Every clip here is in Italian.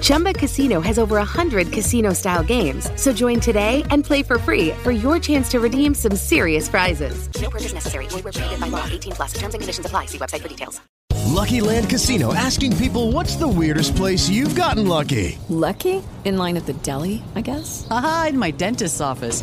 Chumba Casino has over 100 casino style games. So join today and play for free for your chance to redeem some serious prizes. No purchase necessary. Void where prohibited by law. 18 plus. Terms and conditions apply. See website for details. Lucky Land Casino asking people what's the weirdest place you've gotten lucky? Lucky? In line at the deli, I guess? Aha, in my dentist's office.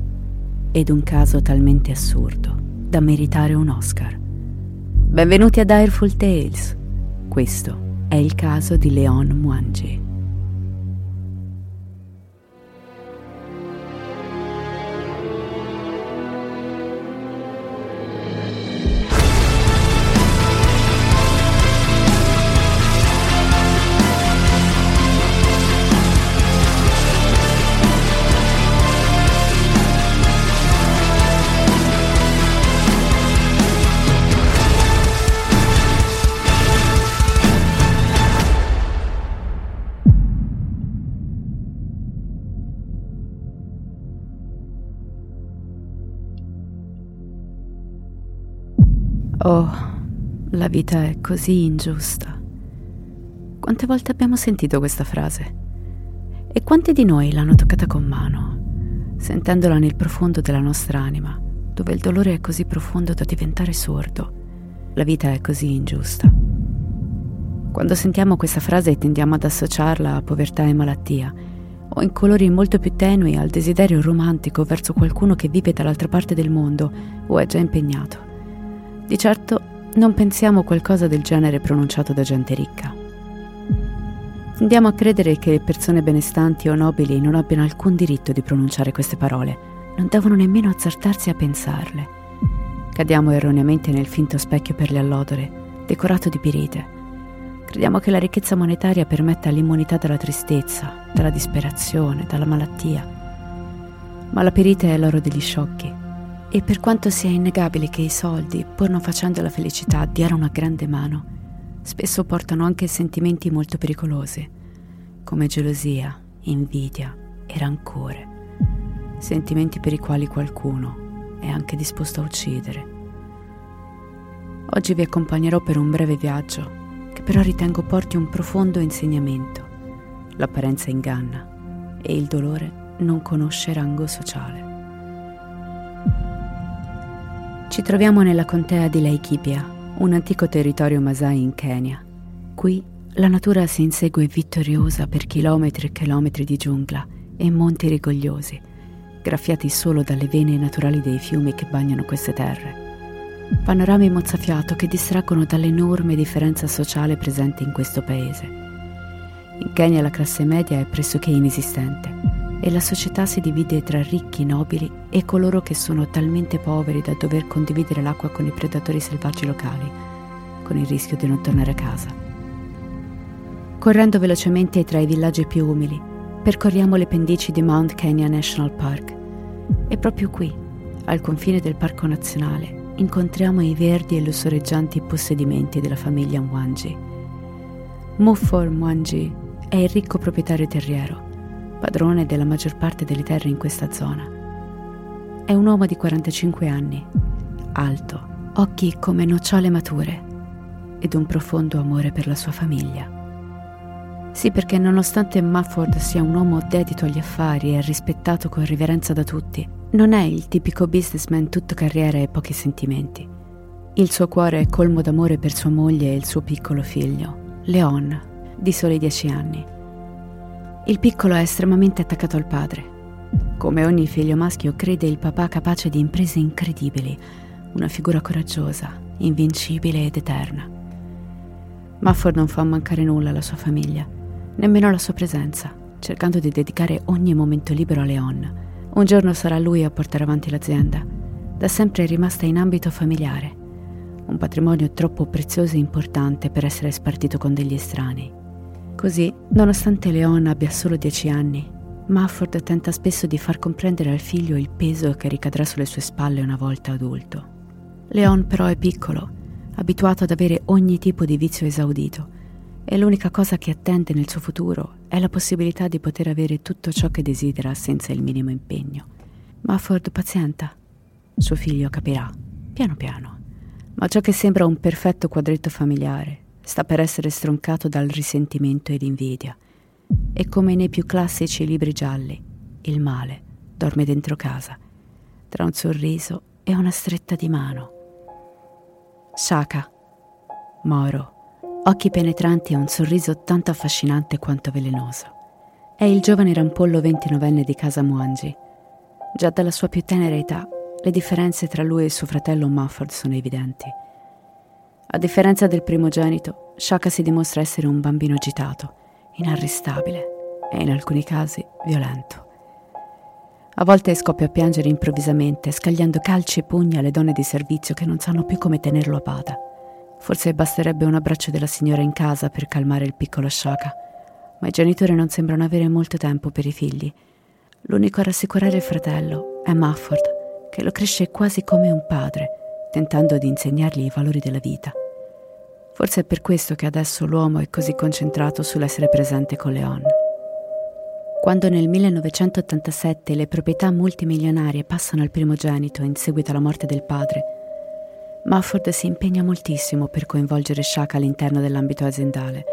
Ed un caso talmente assurdo da meritare un Oscar. Benvenuti a Direful Tales. Questo è il caso di Leon Mwangi. Oh, la vita è così ingiusta. Quante volte abbiamo sentito questa frase? E quanti di noi l'hanno toccata con mano, sentendola nel profondo della nostra anima, dove il dolore è così profondo da diventare sordo? La vita è così ingiusta. Quando sentiamo questa frase tendiamo ad associarla a povertà e malattia, o in colori molto più tenui al desiderio romantico verso qualcuno che vive dall'altra parte del mondo o è già impegnato. Di certo non pensiamo qualcosa del genere pronunciato da gente ricca. Tendiamo a credere che persone benestanti o nobili non abbiano alcun diritto di pronunciare queste parole, non devono nemmeno azzardarsi a pensarle. Cadiamo erroneamente nel finto specchio per le allodole, decorato di pirite. Crediamo che la ricchezza monetaria permetta l'immunità dalla tristezza, dalla disperazione, dalla malattia. Ma la pirite è l'oro degli sciocchi e per quanto sia innegabile che i soldi, pur non facendo la felicità, diano una grande mano, spesso portano anche sentimenti molto pericolosi, come gelosia, invidia e rancore, sentimenti per i quali qualcuno è anche disposto a uccidere. Oggi vi accompagnerò per un breve viaggio, che però ritengo porti un profondo insegnamento. L'apparenza inganna e il dolore non conosce rango sociale. Ci troviamo nella contea di Laikipia, un antico territorio Masai in Kenya. Qui la natura si insegue vittoriosa per chilometri e chilometri di giungla e monti rigogliosi, graffiati solo dalle vene naturali dei fiumi che bagnano queste terre. Panorami mozzafiato che distraggono dall'enorme differenza sociale presente in questo paese. In Kenya la classe media è pressoché inesistente e la società si divide tra ricchi nobili e coloro che sono talmente poveri da dover condividere l'acqua con i predatori selvaggi locali, con il rischio di non tornare a casa. Correndo velocemente tra i villaggi più umili, percorriamo le pendici di Mount Kenya National Park e proprio qui, al confine del parco nazionale, incontriamo i verdi e lussureggianti possedimenti della famiglia Mwangi. Muffor Mwangi è il ricco proprietario terriero padrone della maggior parte delle terre in questa zona. È un uomo di 45 anni, alto, occhi come nocciole mature ed un profondo amore per la sua famiglia. Sì, perché nonostante Mufford sia un uomo dedito agli affari e rispettato con riverenza da tutti, non è il tipico businessman tutto carriera e pochi sentimenti. Il suo cuore è colmo d'amore per sua moglie e il suo piccolo figlio, Leon, di soli dieci anni. Il piccolo è estremamente attaccato al padre. Come ogni figlio maschio crede il papà capace di imprese incredibili, una figura coraggiosa, invincibile ed eterna. Mufford non fa mancare nulla alla sua famiglia, nemmeno la sua presenza, cercando di dedicare ogni momento libero a Leon. Un giorno sarà lui a portare avanti l'azienda. Da sempre rimasta in ambito familiare un patrimonio troppo prezioso e importante per essere spartito con degli estranei. Così, nonostante Leon abbia solo dieci anni, Mufford tenta spesso di far comprendere al figlio il peso che ricadrà sulle sue spalle una volta adulto. Leon però è piccolo, abituato ad avere ogni tipo di vizio esaudito, e l'unica cosa che attende nel suo futuro è la possibilità di poter avere tutto ciò che desidera senza il minimo impegno. Mufford pazienta. Suo figlio capirà, piano piano. Ma ciò che sembra un perfetto quadretto familiare sta per essere stroncato dal risentimento ed invidia. E come nei più classici libri gialli, il male dorme dentro casa, tra un sorriso e una stretta di mano. Shaka, moro, occhi penetranti e un sorriso tanto affascinante quanto velenoso. È il giovane rampollo ventinovenne di casa Muangi. Già dalla sua più tenera età le differenze tra lui e suo fratello Mufford sono evidenti. A differenza del primogenito, Shaka si dimostra essere un bambino agitato, inarrestabile e in alcuni casi violento. A volte scoppia a piangere improvvisamente, scagliando calci e pugni alle donne di servizio che non sanno più come tenerlo a bada. Forse basterebbe un abbraccio della signora in casa per calmare il piccolo Shaka, ma i genitori non sembrano avere molto tempo per i figli. L'unico a rassicurare il fratello è Mufford, che lo cresce quasi come un padre, tentando di insegnargli i valori della vita. Forse è per questo che adesso l'uomo è così concentrato sull'essere presente con Leon. Quando nel 1987 le proprietà multimilionarie passano al primogenito in seguito alla morte del padre, Mufford si impegna moltissimo per coinvolgere Shaka all'interno dell'ambito aziendale.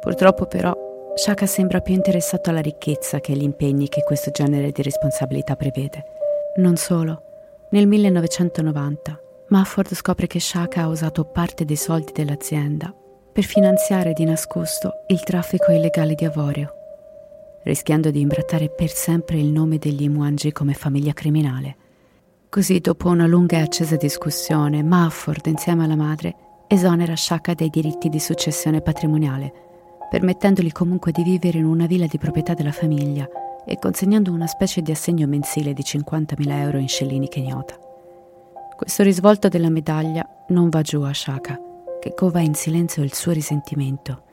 Purtroppo però Shaka sembra più interessato alla ricchezza che agli impegni che questo genere di responsabilità prevede. Non solo. Nel 1990 Mufford scopre che Shaka ha usato parte dei soldi dell'azienda per finanziare di nascosto il traffico illegale di avorio, rischiando di imbrattare per sempre il nome degli Imuangi come famiglia criminale. Così, dopo una lunga e accesa discussione, Mufford, insieme alla madre, esonera Shaka dei diritti di successione patrimoniale, permettendogli comunque di vivere in una villa di proprietà della famiglia e consegnando una specie di assegno mensile di 50.000 euro in scellini kenyota. Questo risvolto della medaglia non va giù a Shaka, che cova in silenzio il suo risentimento,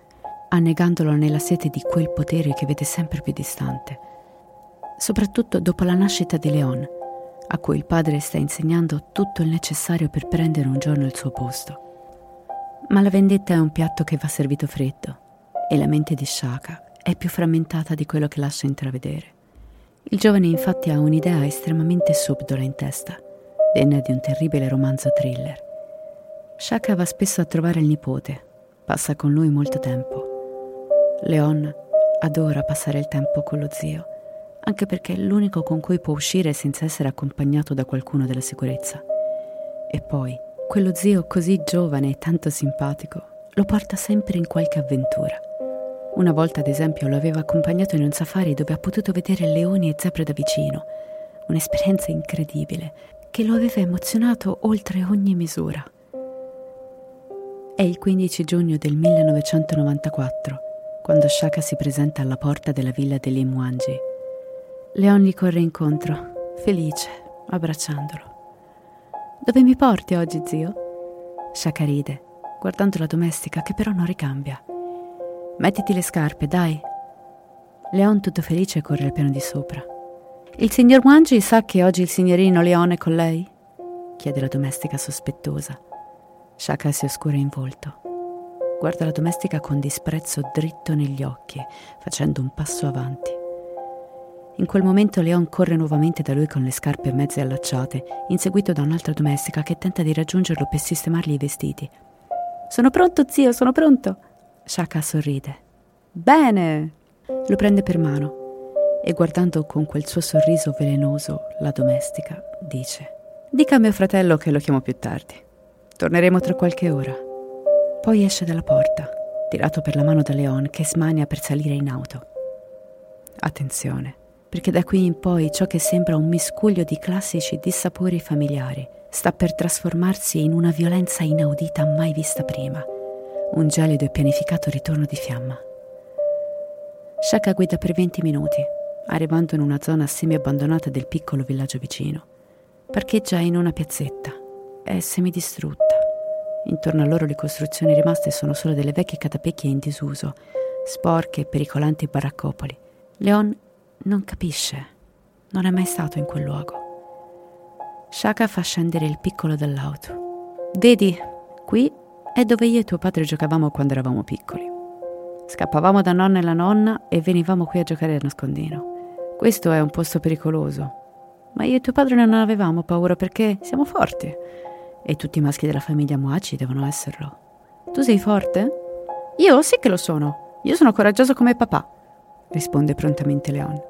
annegandolo nella sete di quel potere che vede sempre più distante. Soprattutto dopo la nascita di Leon, a cui il padre sta insegnando tutto il necessario per prendere un giorno il suo posto. Ma la vendetta è un piatto che va servito freddo e la mente di Shaka è più frammentata di quello che lascia intravedere. Il giovane infatti ha un'idea estremamente subdola in testa, degna di un terribile romanzo thriller. Shaka va spesso a trovare il nipote, passa con lui molto tempo. Leon adora passare il tempo con lo zio, anche perché è l'unico con cui può uscire senza essere accompagnato da qualcuno della sicurezza. E poi, quello zio così giovane e tanto simpatico lo porta sempre in qualche avventura. Una volta, ad esempio, lo aveva accompagnato in un safari dove ha potuto vedere leoni e zebre da vicino. Un'esperienza incredibile che lo aveva emozionato oltre ogni misura. È il 15 giugno del 1994 quando Shaka si presenta alla porta della villa degli Mwangi. Leon gli corre incontro, felice, abbracciandolo. Dove mi porti oggi, zio? Shaka ride, guardando la domestica che però non ricambia. Mettiti le scarpe, dai. Leon, tutto felice, corre al piano di sopra. Il signor Wangi sa che oggi il signorino Leone è con lei? chiede la domestica sospettosa. Shaka si oscura in volto. Guarda la domestica con disprezzo dritto negli occhi, facendo un passo avanti. In quel momento Leon corre nuovamente da lui con le scarpe mezze allacciate, inseguito da un'altra domestica che tenta di raggiungerlo per sistemargli i vestiti. Sono pronto, zio, sono pronto. Shaka sorride. Bene. Lo prende per mano e guardando con quel suo sorriso velenoso la domestica, dice: Dica a mio fratello che lo chiamo più tardi. Torneremo tra qualche ora. Poi esce dalla porta, tirato per la mano da Leon che smania per salire in auto. Attenzione, perché da qui in poi ciò che sembra un miscuglio di classici dissapori familiari sta per trasformarsi in una violenza inaudita mai vista prima, un gelido e pianificato ritorno di fiamma. Shaka guida per 20 minuti, arrivando in una zona semi-abbandonata del piccolo villaggio vicino. Parcheggia in una piazzetta, è semidistrutta. Intorno a loro le costruzioni rimaste sono solo delle vecchie catapecchie in disuso, sporche e pericolanti baraccopoli. Leon non capisce, non è mai stato in quel luogo. Shaka fa scendere il piccolo dall'auto. Vedi, qui è dove io e tuo padre giocavamo quando eravamo piccoli. Scappavamo da nonna e la nonna e venivamo qui a giocare a nascondino. Questo è un posto pericoloso. Ma io e tuo padre non avevamo paura perché siamo forti. E tutti i maschi della famiglia Moaci devono esserlo. Tu sei forte? Io sì che lo sono. Io sono coraggioso come papà, risponde prontamente Leon.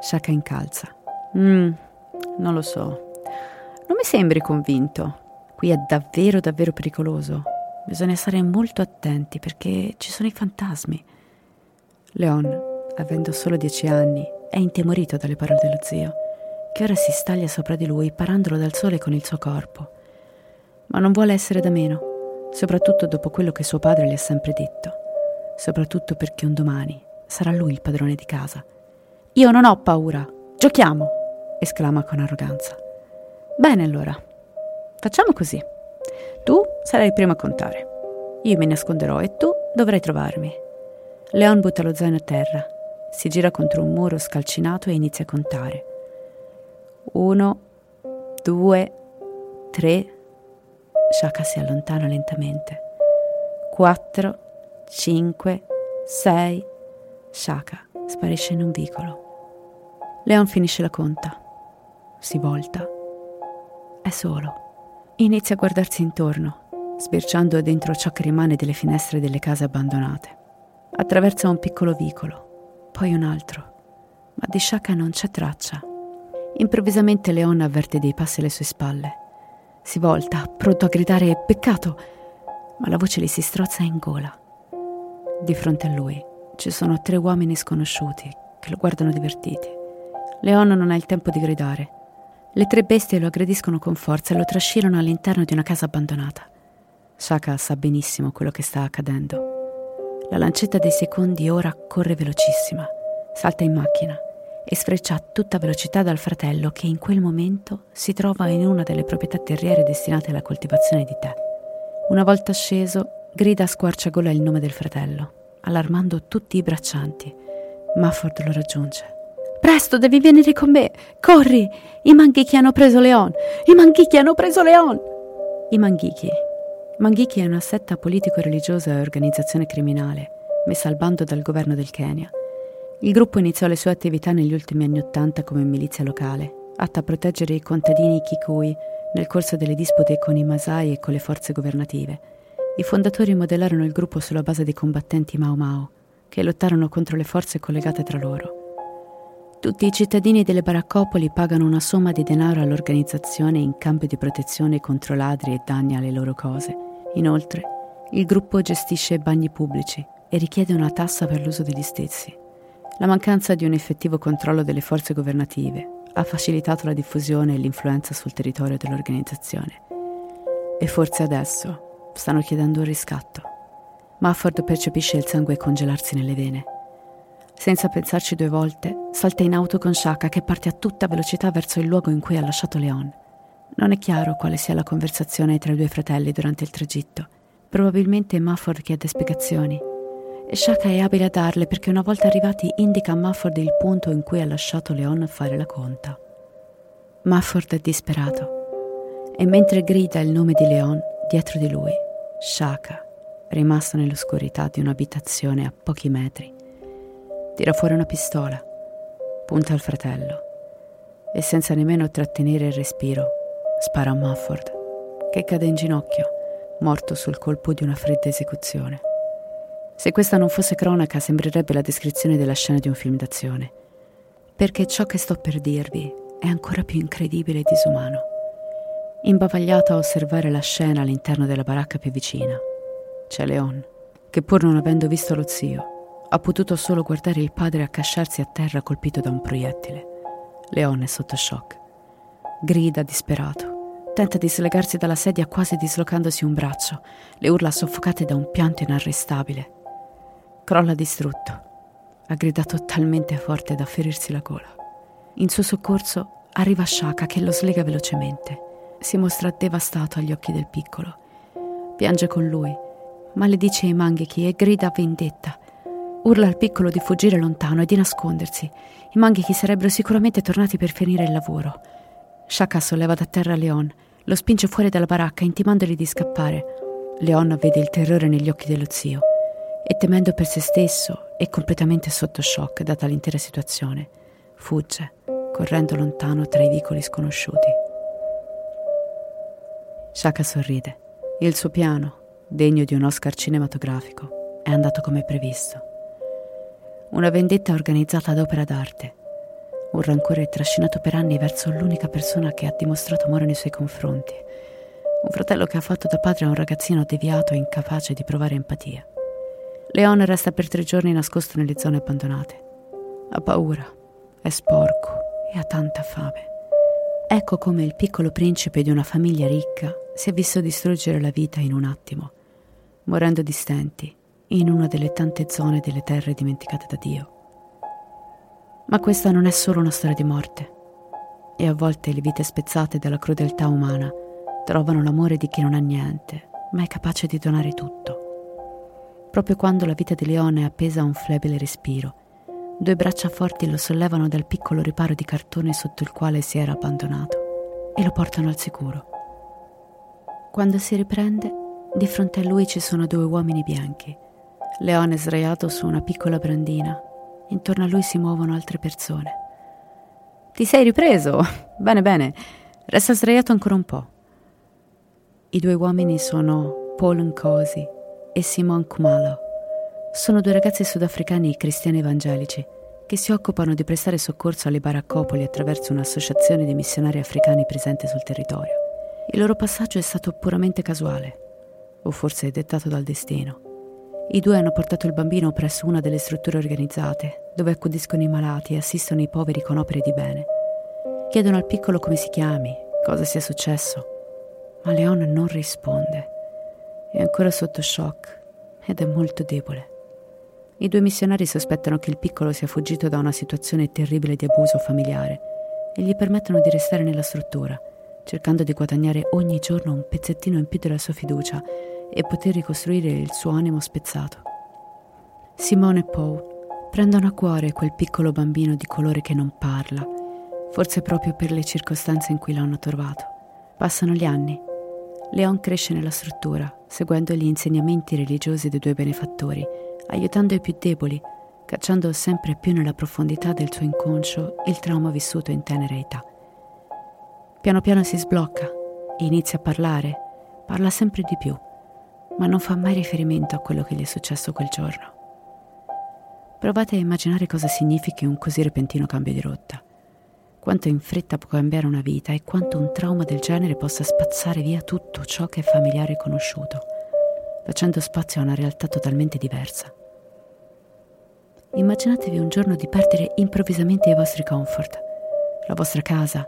Shaka incalza. Mmm, non lo so. Non mi sembri convinto. Qui è davvero, davvero pericoloso. Bisogna stare molto attenti perché ci sono i fantasmi. Leon, avendo solo dieci anni, è intimorito dalle parole dello zio, che ora si staglia sopra di lui, parandolo dal sole con il suo corpo. Ma non vuole essere da meno, soprattutto dopo quello che suo padre le ha sempre detto, soprattutto perché un domani sarà lui il padrone di casa. Io non ho paura, giochiamo! esclama con arroganza. Bene allora, facciamo così. Tu sarai il primo a contare. Io mi nasconderò e tu dovrai trovarmi. Leon butta lo zaino a terra, si gira contro un muro scalcinato e inizia a contare. Uno, due, tre. Shaka si allontana lentamente. Quattro, cinque, sei. Shaka sparisce in un vicolo. Leon finisce la conta. Si volta è solo. Inizia a guardarsi intorno, sbirciando dentro ciò che rimane delle finestre delle case abbandonate. Attraversa un piccolo vicolo, poi un altro, ma di Shaka non c'è traccia. Improvvisamente Leon avverte dei passi alle sue spalle. Si volta, pronto a gridare peccato, ma la voce gli si strozza in gola. Di fronte a lui ci sono tre uomini sconosciuti che lo guardano divertiti. Leon non ha il tempo di gridare le tre bestie lo aggrediscono con forza e lo trascinano all'interno di una casa abbandonata. Shaka sa benissimo quello che sta accadendo. La lancetta dei secondi ora corre velocissima, salta in macchina e sfreccia a tutta velocità dal fratello che in quel momento si trova in una delle proprietà terriere destinate alla coltivazione di tè. Una volta sceso, grida a squarciagola il nome del fratello, allarmando tutti i braccianti. Mafford lo raggiunge. Presto, devi venire con me. Corri! I manghicchi hanno preso Leon! I manghicchi hanno preso Leon! I manghicchi. Manghicchi è una setta politico-religiosa e organizzazione criminale, messa al bando dal governo del Kenya. Il gruppo iniziò le sue attività negli ultimi anni Ottanta come milizia locale, atta a proteggere i contadini Kikui nel corso delle dispute con i Masai e con le forze governative. I fondatori modellarono il gruppo sulla base dei combattenti Mau Mau, che lottarono contro le forze collegate tra loro. Tutti i cittadini delle baraccopoli pagano una somma di denaro all'organizzazione in cambio di protezione contro ladri e danni alle loro cose. Inoltre, il gruppo gestisce bagni pubblici e richiede una tassa per l'uso degli stessi. La mancanza di un effettivo controllo delle forze governative ha facilitato la diffusione e l'influenza sul territorio dell'organizzazione. E forse adesso stanno chiedendo un riscatto. Mafford percepisce il sangue congelarsi nelle vene senza pensarci due volte, salta in auto con Shaka che parte a tutta velocità verso il luogo in cui ha lasciato Leon. Non è chiaro quale sia la conversazione tra i due fratelli durante il tragitto. Probabilmente Mufford chiede spiegazioni. E Shaka è abile a darle perché una volta arrivati indica a Mufford il punto in cui ha lasciato Leon fare la conta. Mufford è disperato e mentre grida il nome di Leon, dietro di lui, Shaka, rimasto nell'oscurità di un'abitazione a pochi metri, Tira fuori una pistola. punta al fratello e senza nemmeno trattenere il respiro spara a Mufford, che cade in ginocchio, morto sul colpo di una fredda esecuzione. Se questa non fosse cronaca, sembrerebbe la descrizione della scena di un film d'azione, perché ciò che sto per dirvi è ancora più incredibile e disumano. Imbavagliata a osservare la scena all'interno della baracca più vicina, c'è Leon, che pur non avendo visto lo zio, ha potuto solo guardare il padre accasciarsi a terra colpito da un proiettile. Leon è sotto shock. Grida disperato. Tenta di slegarsi dalla sedia quasi dislocandosi un braccio, le urla soffocate da un pianto inarrestabile. Crolla distrutto. Ha gridato talmente forte da ferirsi la gola. In suo soccorso arriva Shaka che lo slega velocemente. Si mostra devastato agli occhi del piccolo. Piange con lui, maledice i Mangechi e grida vendetta. Urla al piccolo di fuggire lontano e di nascondersi. I Mangechi sarebbero sicuramente tornati per finire il lavoro. Shaka solleva da terra Leon, lo spinge fuori dalla baracca intimandogli di scappare. Leon vede il terrore negli occhi dello zio e temendo per se stesso e completamente sotto shock data l'intera situazione, fugge, correndo lontano tra i vicoli sconosciuti. Shaka sorride. Il suo piano, degno di un Oscar cinematografico, è andato come previsto. Una vendetta organizzata ad opera d'arte. Un rancore trascinato per anni verso l'unica persona che ha dimostrato amore nei suoi confronti. Un fratello che ha fatto da padre a un ragazzino deviato e incapace di provare empatia. Leon resta per tre giorni nascosto nelle zone abbandonate. Ha paura, è sporco e ha tanta fame. Ecco come il piccolo principe di una famiglia ricca si è visto distruggere la vita in un attimo, morendo di stenti in una delle tante zone delle terre dimenticate da Dio. Ma questa non è solo una storia di morte. E a volte le vite spezzate dalla crudeltà umana trovano l'amore di chi non ha niente, ma è capace di donare tutto. Proprio quando la vita di Leone è appesa a un flebile respiro, due braccia forti lo sollevano dal piccolo riparo di cartone sotto il quale si era abbandonato e lo portano al sicuro. Quando si riprende, di fronte a lui ci sono due uomini bianchi Leone sdraiato su una piccola brandina. Intorno a lui si muovono altre persone. Ti sei ripreso? Bene, bene. Resta sdraiato ancora un po'. I due uomini sono Paul Nkosi e Simon Kumalo. Sono due ragazzi sudafricani cristiani evangelici che si occupano di prestare soccorso alle baraccopoli attraverso un'associazione di missionari africani presente sul territorio. Il loro passaggio è stato puramente casuale, o forse dettato dal destino. I due hanno portato il bambino presso una delle strutture organizzate, dove accudiscono i malati e assistono i poveri con opere di bene. Chiedono al piccolo come si chiami, cosa sia successo, ma Leon non risponde. È ancora sotto shock ed è molto debole. I due missionari sospettano che il piccolo sia fuggito da una situazione terribile di abuso familiare e gli permettono di restare nella struttura, cercando di guadagnare ogni giorno un pezzettino in più della sua fiducia e poter ricostruire il suo animo spezzato. Simone e Paul prendono a cuore quel piccolo bambino di colore che non parla, forse proprio per le circostanze in cui l'hanno trovato. Passano gli anni. Leon cresce nella struttura, seguendo gli insegnamenti religiosi dei due benefattori, aiutando i più deboli, cacciando sempre più nella profondità del suo inconscio il trauma vissuto in tenera età. Piano piano si sblocca inizia a parlare, parla sempre di più ma non fa mai riferimento a quello che gli è successo quel giorno. Provate a immaginare cosa significhi un così repentino cambio di rotta, quanto in fretta può cambiare una vita e quanto un trauma del genere possa spazzare via tutto ciò che è familiare e conosciuto, facendo spazio a una realtà totalmente diversa. Immaginatevi un giorno di perdere improvvisamente i vostri comfort, la vostra casa,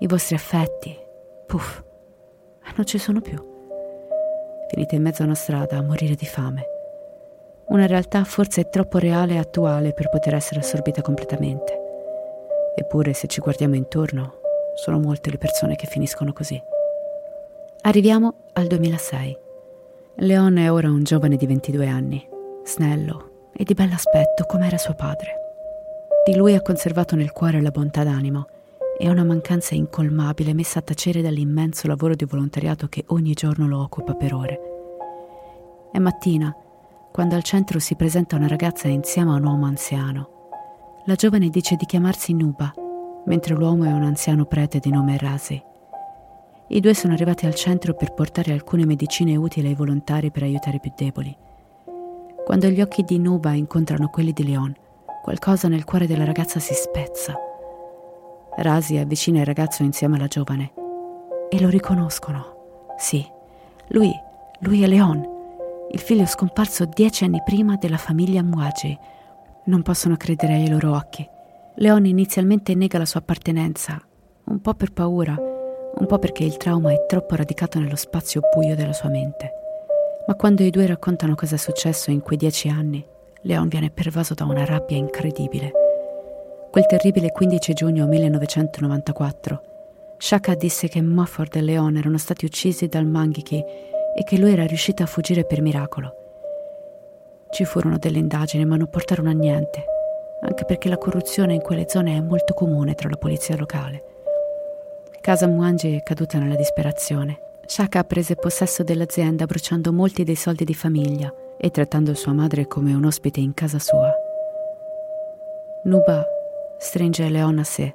i vostri affetti. Puff, non ci sono più finite in mezzo a una strada a morire di fame. Una realtà forse troppo reale e attuale per poter essere assorbita completamente. Eppure, se ci guardiamo intorno, sono molte le persone che finiscono così. Arriviamo al 2006. Leon è ora un giovane di 22 anni, snello e di bell'aspetto come era suo padre. Di lui ha conservato nel cuore la bontà d'animo è una mancanza incolmabile messa a tacere dall'immenso lavoro di volontariato che ogni giorno lo occupa per ore. È mattina, quando al centro si presenta una ragazza insieme a un uomo anziano. La giovane dice di chiamarsi Nuba, mentre l'uomo è un anziano prete di nome Rasi. I due sono arrivati al centro per portare alcune medicine utili ai volontari per aiutare i più deboli. Quando gli occhi di Nuba incontrano quelli di Leon, qualcosa nel cuore della ragazza si spezza. Rasi avvicina il ragazzo insieme alla giovane e lo riconoscono. Sì, lui, lui è Leon, il figlio scomparso dieci anni prima della famiglia Muaji. Non possono credere ai loro occhi. Leon inizialmente nega la sua appartenenza, un po' per paura, un po' perché il trauma è troppo radicato nello spazio buio della sua mente. Ma quando i due raccontano cosa è successo in quei dieci anni, Leon viene pervaso da una rabbia incredibile. Quel terribile 15 giugno 1994, Shaka disse che Mofford e Leon erano stati uccisi dal Mangiki e che lui era riuscito a fuggire per miracolo. Ci furono delle indagini, ma non portarono a niente, anche perché la corruzione in quelle zone è molto comune tra la polizia locale. Casa Mwangi è caduta nella disperazione. Shaka prese possesso dell'azienda bruciando molti dei soldi di famiglia e trattando sua madre come un ospite in casa sua. Nuba stringe Leon a sé.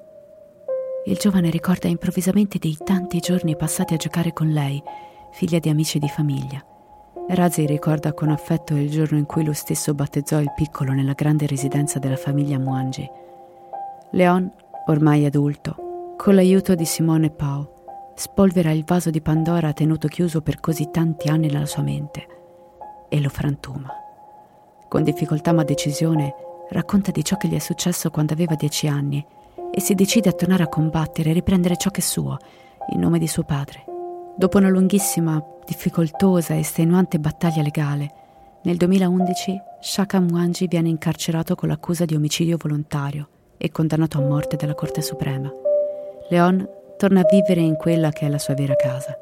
Il giovane ricorda improvvisamente dei tanti giorni passati a giocare con lei, figlia di amici di famiglia. Razi ricorda con affetto il giorno in cui lo stesso battezzò il piccolo nella grande residenza della famiglia Mwangi. Leon, ormai adulto, con l'aiuto di Simone Pau, spolvera il vaso di Pandora tenuto chiuso per così tanti anni nella sua mente e lo frantuma. Con difficoltà ma decisione racconta di ciò che gli è successo quando aveva dieci anni e si decide a tornare a combattere e riprendere ciò che è suo, in nome di suo padre. Dopo una lunghissima, difficoltosa e estenuante battaglia legale, nel 2011 Shaka Mwangi viene incarcerato con l'accusa di omicidio volontario e condannato a morte dalla Corte Suprema. Leon torna a vivere in quella che è la sua vera casa.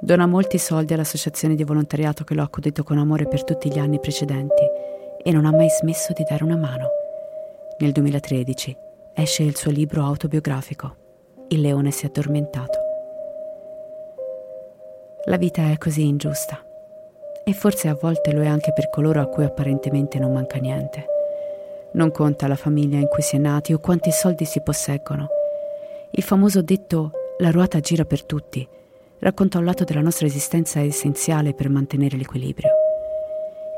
Dona molti soldi all'associazione di volontariato che lo ha accudito con amore per tutti gli anni precedenti e non ha mai smesso di dare una mano. Nel 2013 esce il suo libro autobiografico, Il leone si è addormentato. La vita è così ingiusta e forse a volte lo è anche per coloro a cui apparentemente non manca niente. Non conta la famiglia in cui si è nati o quanti soldi si posseggono il famoso detto la ruota gira per tutti racconta un lato della nostra esistenza essenziale per mantenere l'equilibrio.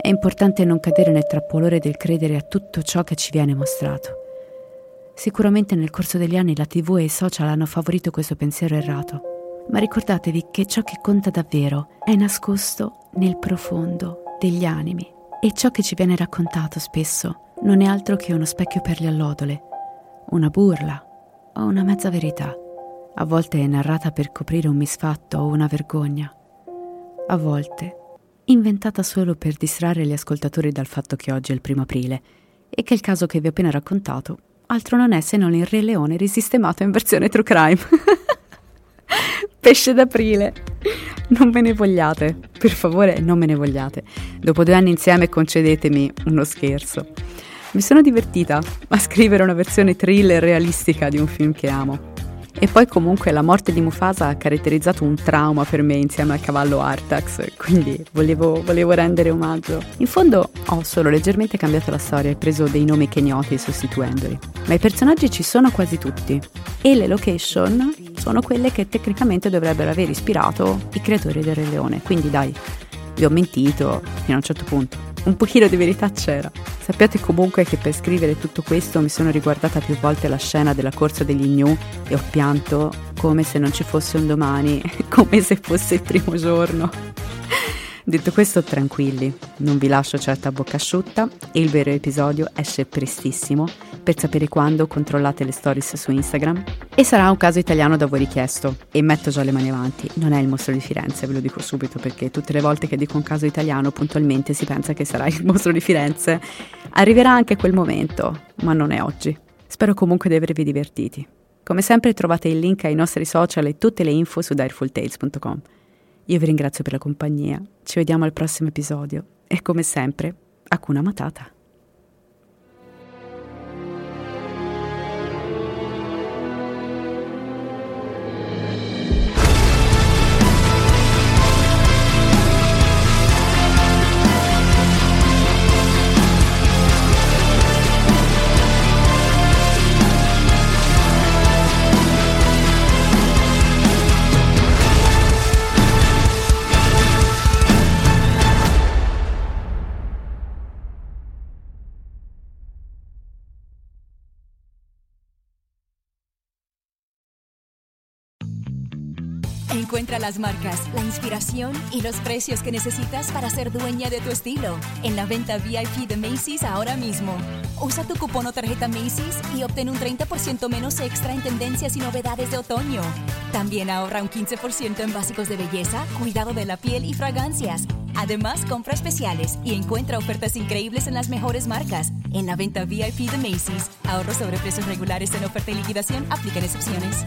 È importante non cadere nel trappolore del credere a tutto ciò che ci viene mostrato. Sicuramente nel corso degli anni la TV e i social hanno favorito questo pensiero errato, ma ricordatevi che ciò che conta davvero è nascosto nel profondo degli animi e ciò che ci viene raccontato spesso non è altro che uno specchio per le allodole, una burla, o una mezza verità. A volte è narrata per coprire un misfatto o una vergogna. A volte inventata solo per distrarre gli ascoltatori dal fatto che oggi è il primo aprile e che il caso che vi ho appena raccontato altro non è se non il Re Leone risistemato in versione true crime. Pesce d'aprile. Non me ne vogliate, per favore non me ne vogliate. Dopo due anni insieme concedetemi uno scherzo. Mi sono divertita a scrivere una versione thriller realistica di un film che amo. E poi comunque la morte di Mufasa ha caratterizzato un trauma per me insieme al cavallo Artax, quindi volevo, volevo rendere omaggio. In fondo ho solo leggermente cambiato la storia e preso dei nomi kenyoti sostituendoli. Ma i personaggi ci sono quasi tutti e le location sono quelle che tecnicamente dovrebbero aver ispirato i creatori del Re Leone, quindi dai, vi ho mentito fino a un certo punto. Un pochino di verità c'era. Sappiate comunque che per scrivere tutto questo mi sono riguardata più volte la scena della corsa degli Gnu e ho pianto come se non ci fosse un domani, come se fosse il primo giorno. Detto questo, tranquilli, non vi lascio certo a bocca asciutta e il vero episodio esce prestissimo. Per sapere quando controllate le stories su Instagram. E sarà un caso italiano da voi richiesto. E metto già le mani avanti, non è il mostro di Firenze, ve lo dico subito, perché tutte le volte che dico un caso italiano puntualmente si pensa che sarà il mostro di Firenze. Arriverà anche quel momento, ma non è oggi. Spero comunque di avervi divertiti. Come sempre trovate il link ai nostri social e tutte le info su direfultales.com. Io vi ringrazio per la compagnia, ci vediamo al prossimo episodio e come sempre, Hakuna Matata. Encuentra las marcas, la inspiración y los precios que necesitas para ser dueña de tu estilo en la venta VIP de Macy's ahora mismo. Usa tu cupón o tarjeta Macy's y obtén un 30% menos extra en tendencias y novedades de otoño. También ahorra un 15% en básicos de belleza, cuidado de la piel y fragancias. Además, compra especiales y encuentra ofertas increíbles en las mejores marcas. En la venta VIP de Macy's, ahorro sobre precios regulares en oferta y liquidación, aplican excepciones.